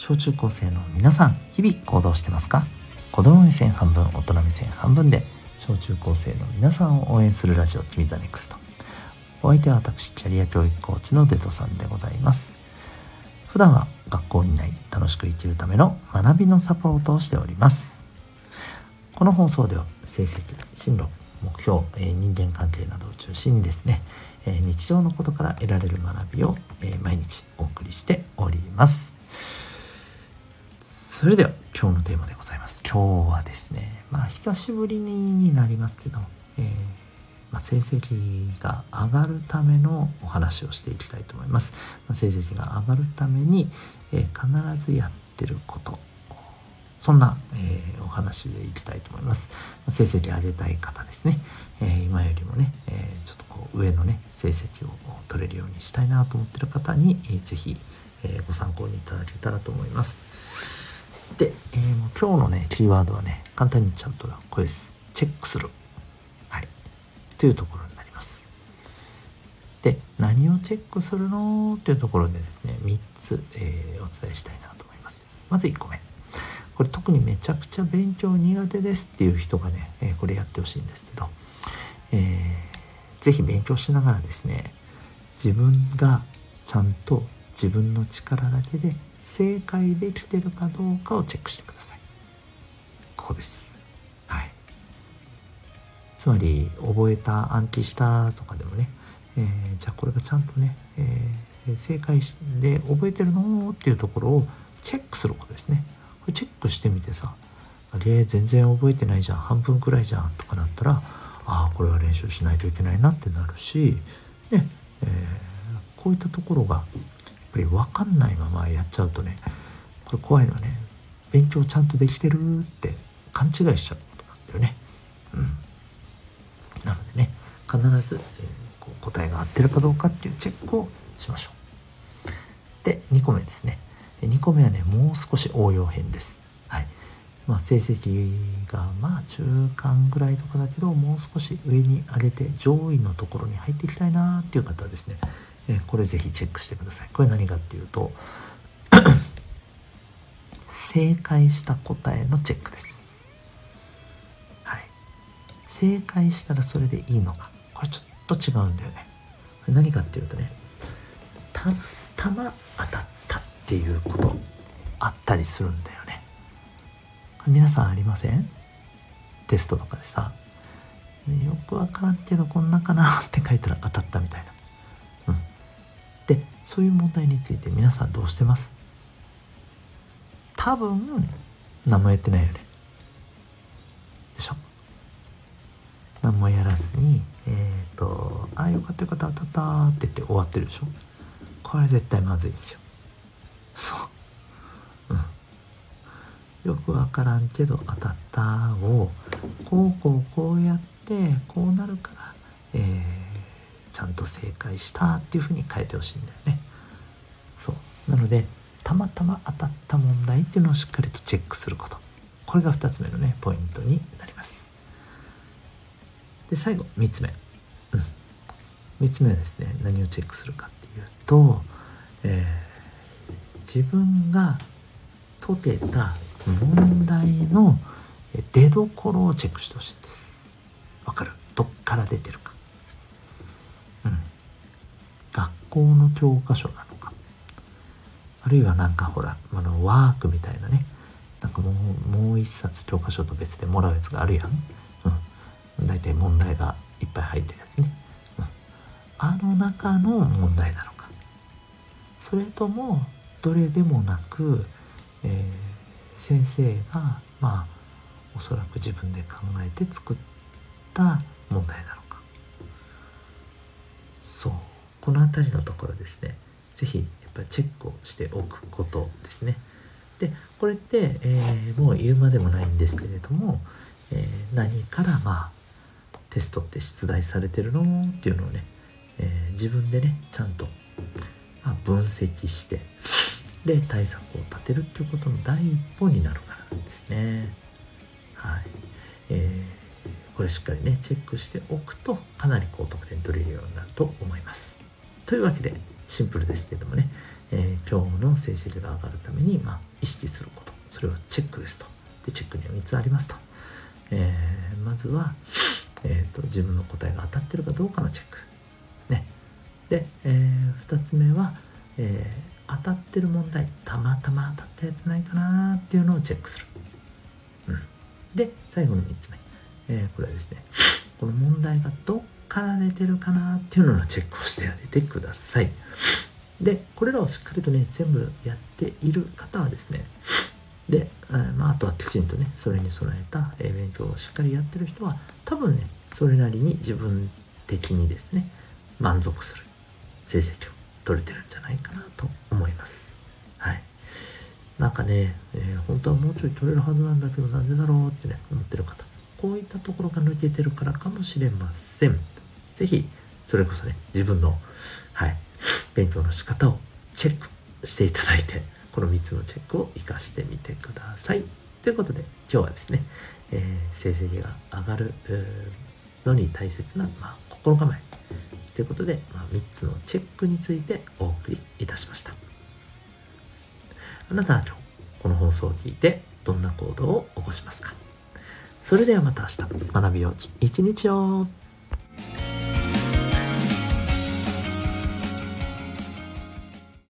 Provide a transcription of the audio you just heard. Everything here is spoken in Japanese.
小中高生の皆さん日々行動してますか？子供目線半分大人目線半分で小中高生の皆さんを応援するラジオ君 the NEXT。お相手は私キャリア教育コーチのデトさんでございます。普段は学校にない楽しく生きるための学びのサポートをしております。この放送では成績進路目標、え、人間関係などを中心にですね、え、日常のことから得られる学びを、え、毎日お送りしております。それでは今日のテーマでございます今日はですねまあ久しぶりになりますけど、えまあ、成績が上がるためのお話をしていきたいと思います、まあ、成績が上がるために、え必ずやってることそんな、えー、お話でいきたいと思います。成績上げたい方ですね。え、今よりもね、え、ちょっとこう上のね、成績を取れるようにしたいなと思ってる方に、えー、ぜひ、えご参考にいただけたらと思います。で、えー、今日のね、キーワードはね、簡単にちゃんとこれです。チェックする。はい。というところになります。で、何をチェックするのというところでですね、3つ、えーお伝えしたいなと思います。まず1個目。これ特にめちゃくちゃ勉強苦手ですっていう人がね、えこれやってほしいんですけど、えー、ぜひ勉強しながらですね自分がちゃんと自分の力だけで正解できてるかどうかをチェックしてください。ここです。はい。つまり覚えた暗記したとかでもね、えー、じゃあこれがちゃんとね、えー、正解で覚えてるの？っていうところをチェックすることですね。これチェックしてみてさあれ全然覚えてないじゃん。半分くらいじゃんとかなったらああこれは練習しないといけないなってなるし、ねえー、こういったところがぱり分かんないままやっちゃうとねこれ怖いのはね勉強ちゃんとできてるって勘違いしちゃうことなんだよね。うん、なのでね必ず、えー、こう答えが合ってるかどうかっていうチェックをしましょう。で2個目ですね。2個目はねもう少し応用編です。はいまあ、成績がまあ中間ぐらいとかだけどもう少し上に上げて上位のところに入っていきたいなっていう方はですね、え、これぜひチェックしてください。これ何かっていうと 正解した答えのチェックです。はい。正解したらそれでいいのか。これちょっと違うんだよね。何かっていうとね、たたま当たったっていうことあったりするんだよね皆さんありません？テストとかでさよくわからんけどこんなかなって書いたら当たったみたいなでそういう問題について皆さんどうしてます？多分何もやってないよね。でしょ？何もやらずにえっ、ー、と「ああよかったよかった当たった」って言って終わってるでしょ？これ絶対まずいですよ。そう。うん。よくわからんけど当たったをこうこうこうやってこうなるから、えー、ちゃんと正解したっていうふうに変えてほしいんだよね。そう。なのでたまたま当たった問題っていうのをしっかりとチェックすること。これが2つ目のねポイントになります。で最後3つ目。うん。3つ目はですね何をチェックするかっていうと、えー自分が解けた問題の出どころをチェックしてほしいんです。わかる？どっから出てるかうん学校の教科書なのか。あるいはなんかほらあのワークみたいなね。なんかもうもう一冊教科書と別でもらうやつがあるやん、うん、大体問題がいっぱい入ってるやつね、うん、あの中の問題なのか。それともどれでもなく、えー、先生がまあおそらく自分で考えて作った問題なのか。そう。この辺りのところですね是非やっぱチェックをしておくことですねでこれって、えー、もう言うまでもないんですけれども、えー、何からまあテストって出題されてるのっていうのをね、えー、自分でねちゃんと、ま、分析してで対策を立てるっていうことの第一歩になるからなんですね。はい。えー、これしっかりね、チェックしておくと、かなり高得点取れるようになると思います。というわけでシンプルですけどもね、えー、今日の成績が上がるために、まあ、意識すること。それはチェックですと。でチェックには3つありますと、えー、まずは、えーと、自分の答えが当たってるかどうかのチェック。ね。で、えー、2つ目は、えー、当たってる問題。たまたま当たったやつないかなっていうのをチェックする、うん、で最後の3つ目、えー、これはですね。この問題がどっから出てるかなっていうののチェックをしてあげてください。でこれらをしっかりとね全部やっている方はですねで、まあ、あとはきちんとねそれに備えた、勉強をしっかりやってる人は多分ねそれなりに自分的にですね満足する成績を取れてるんじゃないかなと思います。はい。なんかね、えー、本当はもうちょい取れるはずなんだけどなんでだろうってね思ってる方こういったところが抜けてるからかもしれません。是非それこそね自分のはい勉強の仕方をチェックしていただいてこの3つのチェックを活かしてみてください。ということで今日はですね、えー、成績が上がるのに大切な、まあ、心構えということで、まあ、3つのチェックについてお送りいたしました。あなたは今日この放送を聞いてどんな行動を起こしますか？それではまた明日学びよう一日を